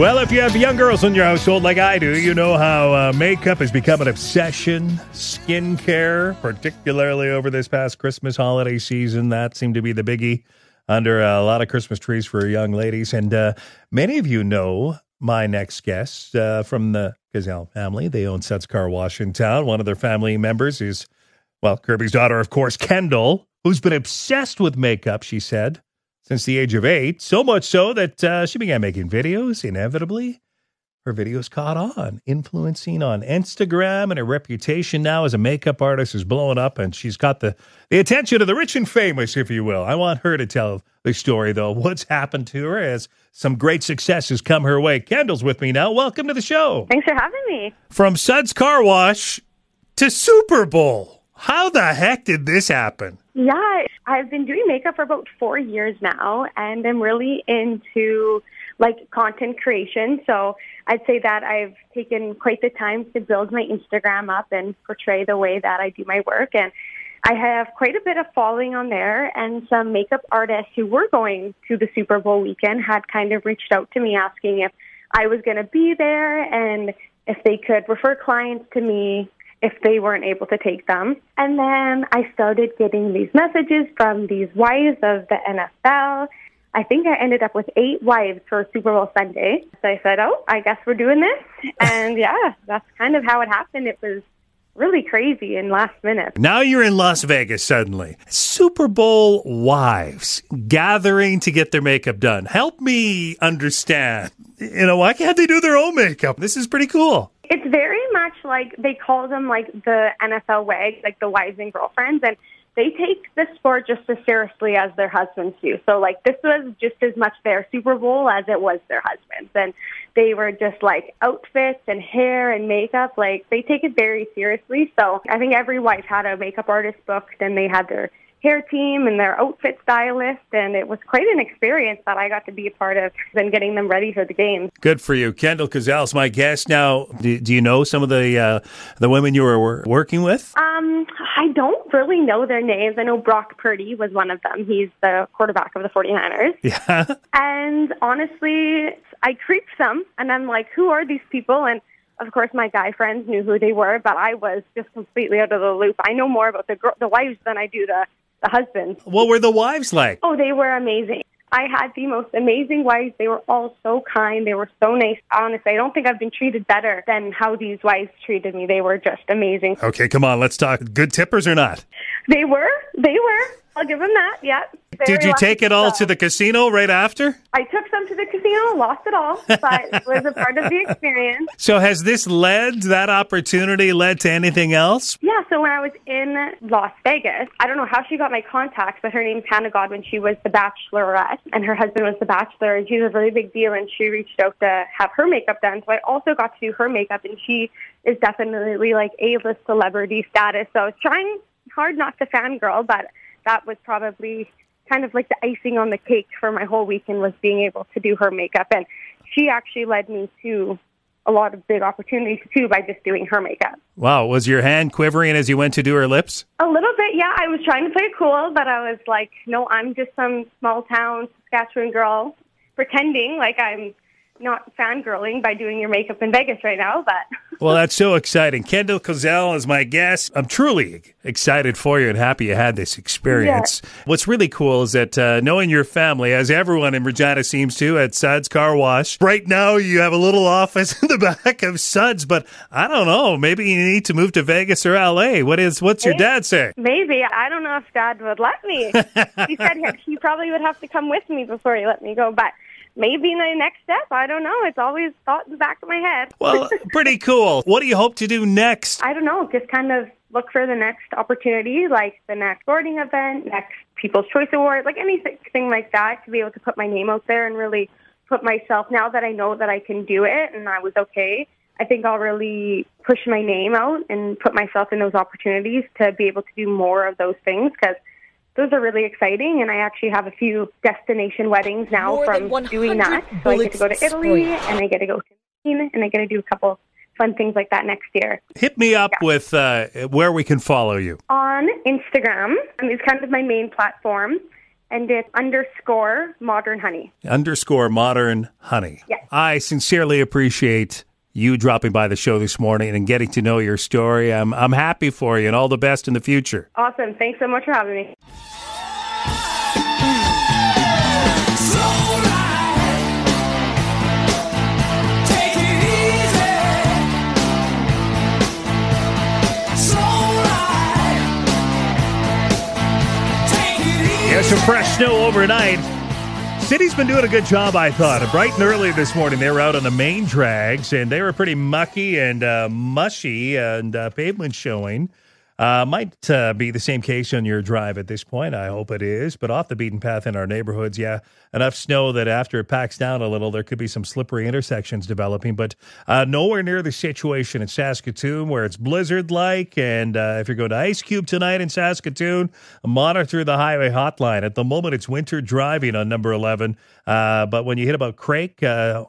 Well, if you have young girls in your household like I do, you know how uh, makeup has become an obsession. Skincare, particularly over this past Christmas holiday season, that seemed to be the biggie under a lot of Christmas trees for young ladies. And uh, many of you know my next guest uh, from the Kazeil family. They own Suds Car Wash in town. One of their family members is, well, Kirby's daughter, of course, Kendal, who's been obsessed with makeup, she said since the age of eight, so much so that uh, she began making videos. Inevitably, her videos caught on, influencing on Instagram, and her reputation now as a makeup artist is blowing up, and she's got the, the attention of the rich and famous, if you will. I want her to tell the story, though, what's happened to her as some great successes come her way. Kendal's with me now. Welcome to the show. Thanks for having me. From Suds Car Wash to Super Bowl. How the heck did this happen? Yeah, I've been doing makeup for about four years now, and I'm really into like content creation. So I'd say that I've taken quite the time to build my Instagram up and portray the way that I do my work. And I have quite a bit of following on there, and some makeup artists who were going to the Super Bowl weekend had kind of reached out to me asking if I was going to be there and if they could refer clients to me if they weren't able to take them. And then I started getting these messages from these wives of the NFL. I think I ended up with eight wives for Super Bowl Sunday. So I said, oh, I guess we're doing this. And yeah, that's kind of how it happened. It was really crazy in last minute. Now you're in Las Vegas suddenly. Super Bowl wives gathering to get their makeup done. Help me understand. You know, why can't they do their own makeup? This is pretty cool. It's very much like they call them like the NFL wags, like the wives and girlfriends, and they take the sport just as seriously as their husbands do. So like this was just as much their Super Bowl as it was their husbands, and they were just like outfits and hair and makeup. Like they take it very seriously. So I think every wife had a makeup artist booked, and they had their hair team and their outfit stylist and it was quite an experience that I got to be a part of and getting them ready for the game. Good for you. Kendal Kazeil's my guest. Now, do, do you know some of the uh, the women you were working with? Um, I don't really know their names. I know Brock Purdy was one of them. He's the quarterback of the 49ers. Yeah. And honestly, I creeped them and I'm like, who are these people? And of course, my guy friends knew who they were, but I was just completely out of the loop. I know more about the the wives than I do the the husbands. What were the wives like? Oh, they were amazing. I had the most amazing wives. They were all so kind. They were so nice. Honestly, I don't think I've been treated better than how these wives treated me. They were just amazing. Okay, come on, let's talk. Good tippers or not? They were. They were. I'll give them that. Yeah. Did you take it all to the casino right after? I took some to the casino, lost it all, but it was a part of the experience. So has this led that opportunity led to anything else? Yeah, so when I was in Las Vegas, I don't know how she got my contacts, but her name's Hannah Godwin. She was the bachelorette, and her husband was the bachelor, and she's a really big deal, and she reached out to have her makeup done. So I also got to do her makeup, and she is definitely like A-list celebrity status. So I was trying hard not to fangirl, but that was probably kind of like the icing on the cake for my whole weekend was being able to do her makeup. And she actually led me to a lot of big opportunities too by just doing her makeup. Wow, was your hand quivering as you went to do her lips? A little bit, yeah. I was trying to play cool, but I was like, no, I'm just some small town Saskatchewan girl pretending like I'm not fangirling by doing your makeup in Vegas right now, but Well, that's so exciting. Kendal Kazeil is my guest. I'm truly excited for you and happy you had this experience. What's really cool is that uh, knowing your family, as everyone in Regina seems to at Suds Car Wash, right now you have a little office in the back of Suds, but I don't know. Maybe you need to move to Vegas or LA. What is? What's your dad saying? maybe I don't know if Dad would let me. he said he probably would have to come with me before he let me go, but maybe my next step. I don't know. It's always thought in the back of my head. Well, pretty cool. What do you hope to do next? I don't know, just kind of look for the next opportunity, like the next sporting event, next People's Choice Award, like anything like that, to be able to put my name out there and really put myself, now that I know that I can do it and I was okay, I think I'll really push my name out and put myself in those opportunities to be able to do more of those things because those are really exciting. And I actually have a few destination weddings now More from doing that. So I get to go to Italy sprayed. and I get to go to Spain and I get to do a couple fun things like that next year. Hit me up with uh, where we can follow you. On Instagram um, is kind of my main platform, and it's underscore modern honey. underscore modern honey. Yes. I sincerely appreciate you dropping by the show this morning and getting to know your story. I'm I'm happy for you and all the best in the future. Awesome. Thanks so much for having me. Slow ride. Take it easy. Slow ride. Take it easy. Yeah, some fresh snow overnight. City's been doing a good job, I thought. Bright and early this morning, they were out on the main drags, and they were pretty mucky and uh, mushy, and uh, pavement showing. Uh, might uh, be the same case on your drive at this point. I hope it is. But off the beaten path in our neighborhoods, yeah, enough snow that after it packs down a little, there could be some slippery intersections developing. But uh, nowhere near the situation in Saskatoon where it's blizzard like. And uh, if you're going to Ice Cube tonight in Saskatoon, monitor the highway hotline. At the moment, it's winter driving on number 11. Uh, but when you hit about Craik,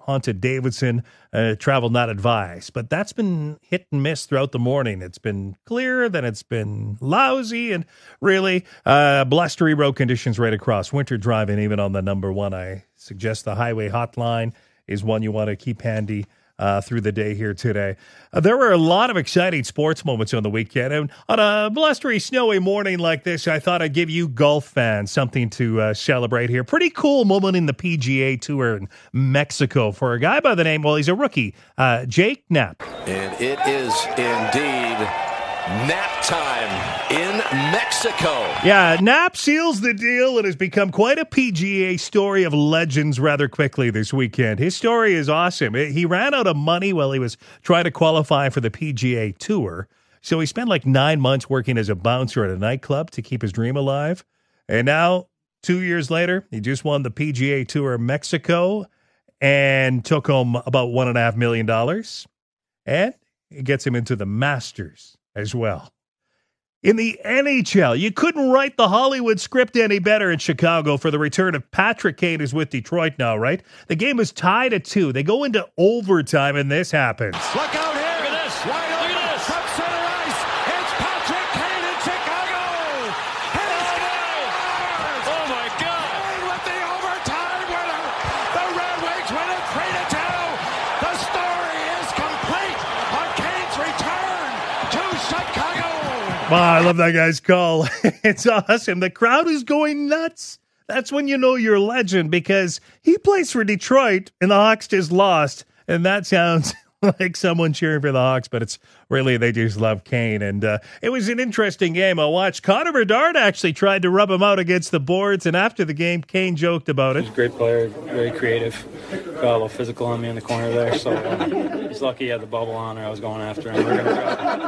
onto Davidson, uh, travel not advised. But that's been hit and miss throughout the morning. It's been clear, then it's been lousy, and really uh, blustery road conditions right across. Winter driving, even on the number one. I suggest the highway hotline is one you want to keep handy. Uh, through the day here today. Uh, there were a lot of exciting sports moments on the weekend. And on a blustery, snowy morning like this, I thought I'd give you golf fans something to uh, celebrate here. Pretty cool moment in the PGA Tour in Mexico for a guy by the name, well, he's a rookie, uh, Jake Knapp. And it is indeed nap time in Mexico. Yeah, Knapp seals the deal and has become quite a PGA story of legends rather quickly this weekend. His story is awesome. He ran out of money while he was trying to qualify for the PGA Tour. So he spent like nine months working as a bouncer at a nightclub to keep his dream alive. And now, two years later, he just won the PGA Tour of Mexico and took home about one and a half million dollars. And it gets him into the Masters as well. In the NHL, you couldn't write the Hollywood script any better in Chicago for the return of Patrick Kane, is with Detroit now, right? The game is tied at two. They go into overtime, and this happens. Look out here. Look at this. Wide open. Look at this. From center ice. It's Patrick Kane in Chicago. And he scores. Oh, my God. Kane with the overtime winner. The Red Wings win it 3 to 2. The story is complete on Kane's return to Chicago. Wow, I love that guy's call. it's awesome. The crowd is going nuts. That's when you know you're a legend because he plays for Detroit and the Hawks just lost. And that sounds like someone cheering for the Hawks, but it's really they just love Kane. And uh, it was an interesting game. I watched Connor Bedard actually tried to rub him out against the boards. And after the game, Kane joked about it. He's a great player, very creative. Got a little physical on me in the corner there, so uh, he's lucky he had the bubble on, or I was going after him.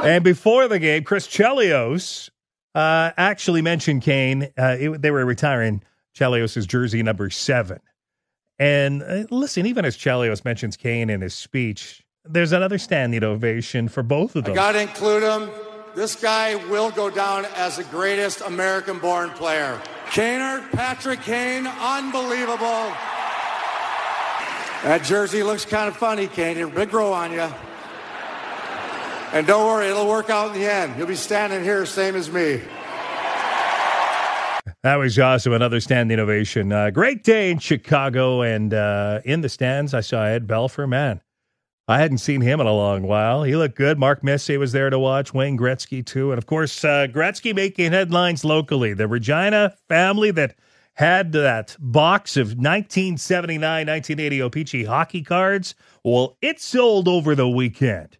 And before the game, Chris Chelios uh, actually mentioned Kane. Uh, it- they were retiring Chelios' jersey number seven. And uh, listen, even as Chelios mentions Kane in his speech, there's another standing ovation for both of them. You Got to include him. This guy will go down as the greatest American born player. Kaner, Patrick Kane, unbelievable. That jersey looks kind of funny, Kane. Big grow on you. And don't worry, it'll work out in the end. You'll be standing here same as me. That was awesome. Another standing ovation. Uh, great day in Chicago. And uh, in the stands, I saw Ed Belfour. Man, I hadn't seen him in a long while. He looked good. Mark Messier was there to watch. Wayne Gretzky, too. And of course, uh, Gretzky making headlines locally. The Regina family that had that box of 1979 1980 O-Pee-Chee hockey cards. Well, it sold over the weekend.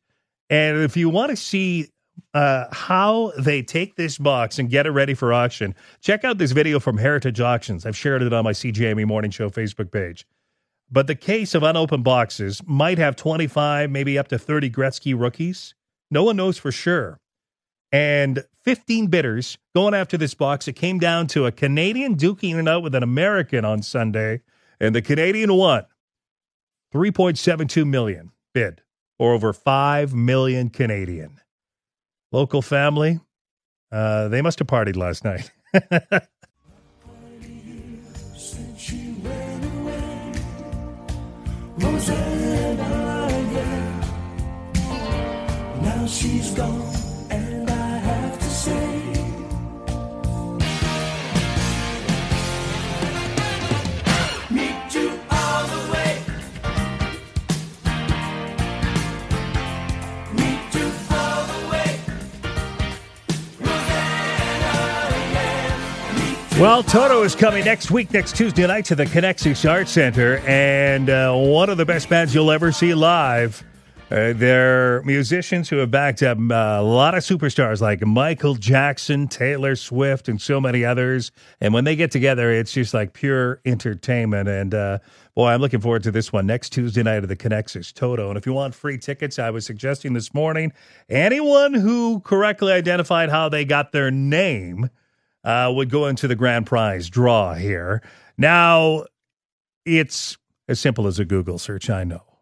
And if you want to see uh, how they take this box and get it ready for auction, check out this video from Heritage Auctions. I've shared it on my CJME Morning Show Facebook page. But the case of unopened boxes might have 25, maybe up to 30 Gretzky rookies. No one knows for sure. And 15 bidders going after this box. It came down to a Canadian duking it out with an American on Sunday, and the Canadian won 3.72 million bid, or over 5 million Canadian. Local family, uh, they must have partied last night. Well, Toto is coming next week, next Tuesday night, to the Conexus Art Center, and uh, one of the best bands you'll ever see live. Uh, they're musicians who have backed up uh, a lot of superstars like Michael Jackson, Taylor Swift, and so many others. And when they get together, it's just like pure entertainment. And uh, boy, I'm looking forward to this one next Tuesday night at the Conexus Toto. And if you want free tickets, I was suggesting this morning anyone who correctly identified how they got their name uh, would go into the grand prize draw here. Now, it's as simple as a Google search, I know.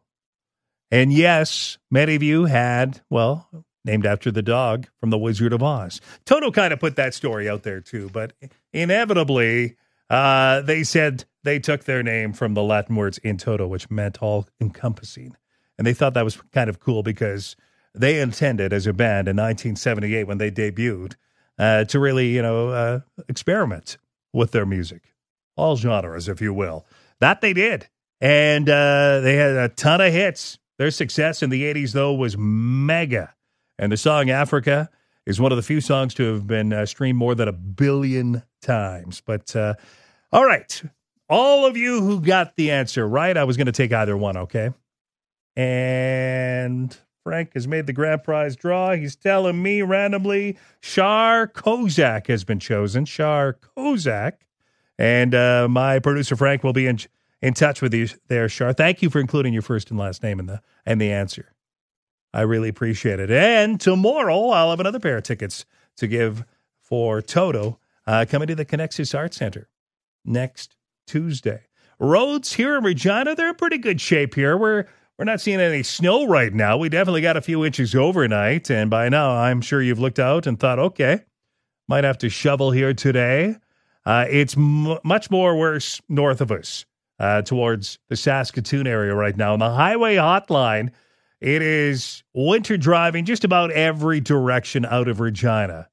And yes, many of you had, well, named after the dog from The Wizard of Oz. Toto kind of put that story out there too, but inevitably, uh, they said they took their name from the Latin words in toto, which meant all encompassing. And they thought that was kind of cool because they intended as a band in 1978 when they debuted uh, to really, you know, uh, experiment with their music, all genres, if you will. That they did. And uh, they had a ton of hits. Their success in the 80s, though, was mega. And the song Africa is one of the few songs to have been uh, streamed more than a billion times. But uh, all right, all of you who got the answer right, I was going to take either one, okay? And Frank has made the grand prize draw. He's telling me randomly Shar Kozak has been chosen. Shar Kozak. And uh, my producer Frank will be in in touch with you there, Shar. Thank you for including your first and last name in the and the answer. I really appreciate it. And tomorrow I'll have another pair of tickets to give for Toto uh, coming to the Conexus Art Center next Tuesday. Roads here in Regina, they're in pretty good shape here. We're we're not seeing any snow right now. We definitely got a few inches overnight, and by now I'm sure you've looked out and thought, okay, might have to shovel here today. Uh, it's m- much more worse north of us uh, towards the Saskatoon area right now. On the highway hotline, it is winter driving just about every direction out of Regina.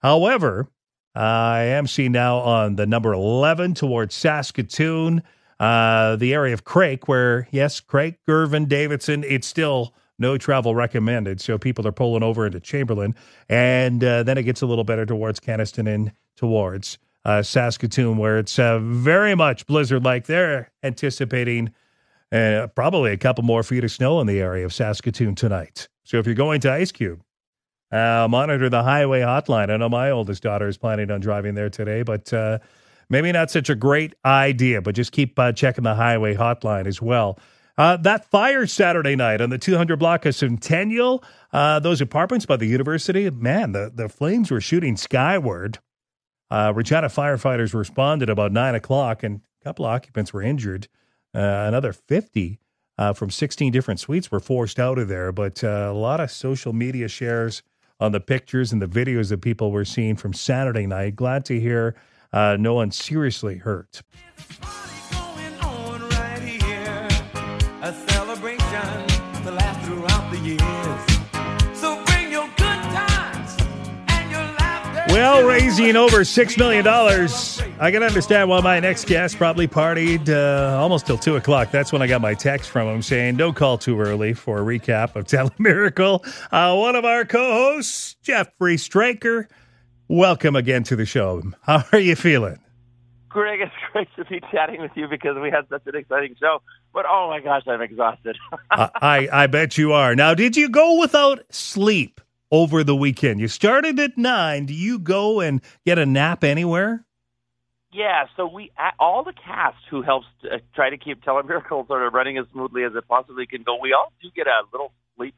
However, I am seeing now on the number 11 towards Saskatoon, uh, the area of Craik, where, yes, Craik, Girvan, Davidson, it's still no travel recommended. So people are pulling over into Chamberlain. And uh, then it gets a little better towards Kenaston and towards uh, Saskatoon, where it's uh, very much blizzard like. They're anticipating uh, probably a couple more feet of snow in the area of Saskatoon tonight. So if you're going to Ice Cube, uh, monitor the highway hotline. I know my oldest daughter is planning on driving there today, but uh, maybe not such a great idea. But just keep uh, checking the highway hotline as well. Uh, that fire Saturday night on the 200 block of Centennial, uh, those apartments by the university, man, the, the flames were shooting skyward. Uh, Regina firefighters responded about nine o'clock, and a couple occupants were injured. Uh, another 50 uh, from 16 different suites were forced out of there. But uh, a lot of social media shares on the pictures and the videos that people were seeing from Saturday night. Glad to hear uh, no one seriously hurt. Well, raising over $6 million. I can understand why my next guest probably partied uh, almost till 2 o'clock. That's when I got my text from him saying, don't call too early for a recap of Telemiracle. Uh, one of our co hosts, Jeffery Straker. Welcome again to the show. How are you feeling? Greg, it's great to be chatting with you because we had such an exciting show. But oh my gosh, I'm exhausted. I, I bet you are. Now, did you go without sleep over the weekend? You started at 9. Do you go and get a nap anywhere? yeah, so we all the cast who helps uh, try to keep Telemiracle sort of running as smoothly as it possibly can go. We all do get a little sleep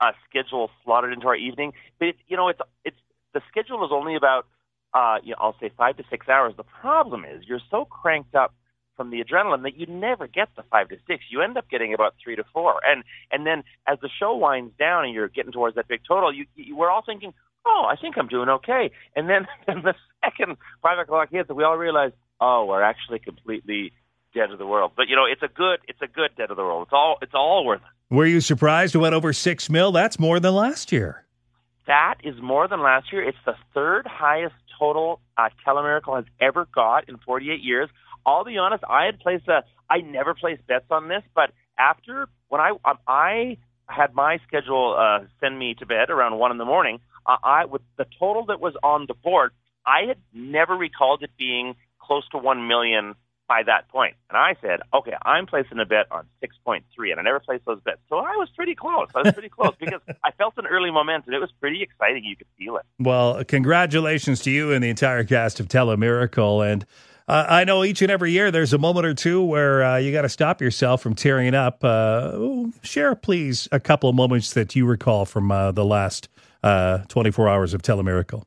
uh, schedule slotted into our evening, but it's, you know, it's it's the schedule is only about uh, you know, I'll say five to six hours. The problem is you're so cranked up from the adrenaline that you never get the five to six. You end up getting about three to four, and and then as the show winds down and you're getting towards that big total, you, you we're all thinking, oh, I think I'm doing okay. And then and the second five o'clock hits, we all realize, oh, we're actually completely dead of the world. But you know, it's a good it's a good dead of the world. It's all it's all worth it. Were you surprised it went over six mil? That's more than last year. That is more than last year. It's the third highest total uh, Telemiracle has ever got in 48 years. I'll be honest, I had placed a, I never placed bets on this, but after when I um, I had my schedule uh, send me to bed around one in the morning, uh, I with the total that was on the board, I had never recalled it being close to one million by that point. And I said, okay, I'm placing a bet on 6.3, and I never placed those bets. So I was pretty close. I was pretty close because I felt an early momentum. It was pretty exciting. You could feel it. Well, congratulations to you and the entire cast of Telemiracle. And uh, I know each and every year there's a moment or two where uh, you got to stop yourself from tearing up. Uh, share, please, a couple of moments that you recall from uh, the last uh, 24 hours of Telemiracle.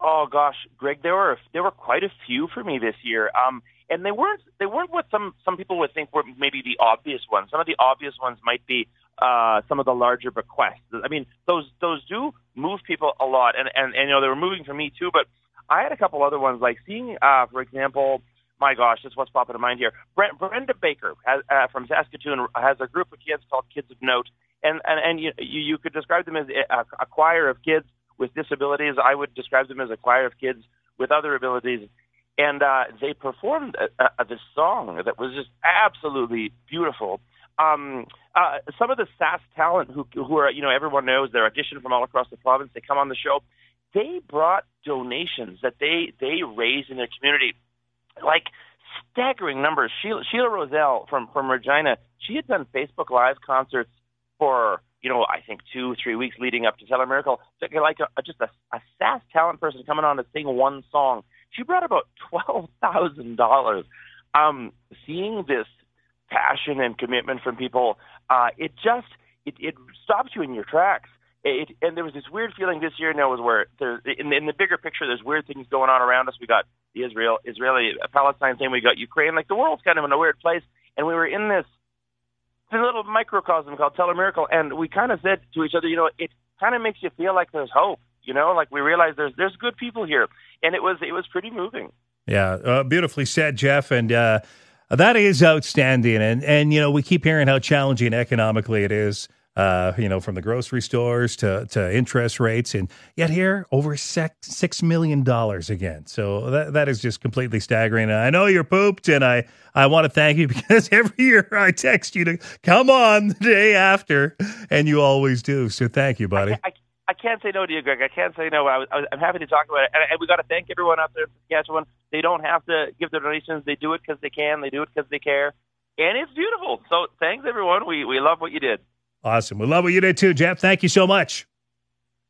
Oh gosh, Greg, there were there were quite a few for me this year. Um, and they weren't they weren't what some some people would think were maybe the obvious ones. Some of the obvious ones might be uh, some of the larger bequests. I mean, those those do move people a lot, and and, and you know they were moving for me too. But I had a couple other ones, like seeing, uh, for example, my gosh, this what's popping in mind here. Brent, Brenda Baker has, uh, from Saskatoon has a group of kids called Kids of Note, and and and you you could describe them as a, a choir of kids with disabilities. I would describe them as a choir of kids with other abilities and uh, they performed a, a, this song that was just absolutely beautiful. Um, uh, some of the Sask talent who, who are, you know, everyone knows they're auditioned from all across the province. They come on the show. They brought donations that they they raised in their community, like staggering numbers. Sheila, Sheila Roselle from from Regina, she had done Facebook Live concerts for you know I think two three weeks leading up to Telemiracle. So like a, just a, a Sask talent person coming on to sing one song she brought about twelve thousand dollars. Um, seeing this passion and commitment from people, uh, it just it, it stops you in your tracks. It, and there was this weird feeling this year. Now was where there, in, in the bigger picture, there's weird things going on around us. We got the Israel, Israeli, Palestine thing. We got Ukraine. Like the world's kind of in a weird place, and we were in this, this little microcosm called Telemiracle, and we kind of said to each other, you know, it kind of makes you feel like there's hope. You know, like we realize there's there's good people here, and it was it was pretty moving. Yeah, uh, beautifully said, Jeff, and. Uh, that is outstanding, and and you know we keep hearing how challenging economically it is. Uh, you know, from the grocery stores to to interest rates, and yet here over six, six million dollars again. So that that is just completely staggering. I know you're pooped, and I I want to thank you because every year I text you to come on the day after, and you always do. So thank you, buddy. I, I, I can't say no to you, Greg. I can't say no. I am happy to talk about it. And, and we got to thank everyone out there in Saskatchewan. They don't have to give their donations. They do it because they can. They do it because they care. And it's beautiful. So thanks, everyone. We, we love what you did. Awesome. We love what you did, too. Jeff, thank you so much.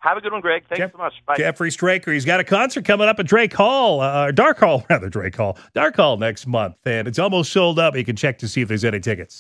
Have a good one, Greg. Thanks Jeff, so much. Bye. Jeffery Straker. He's got a concert coming up at Drake Hall, uh, Darke Hall, rather, Drake Hall, Darke Hall next month. And it's almost sold up. You can check to see if there's any tickets.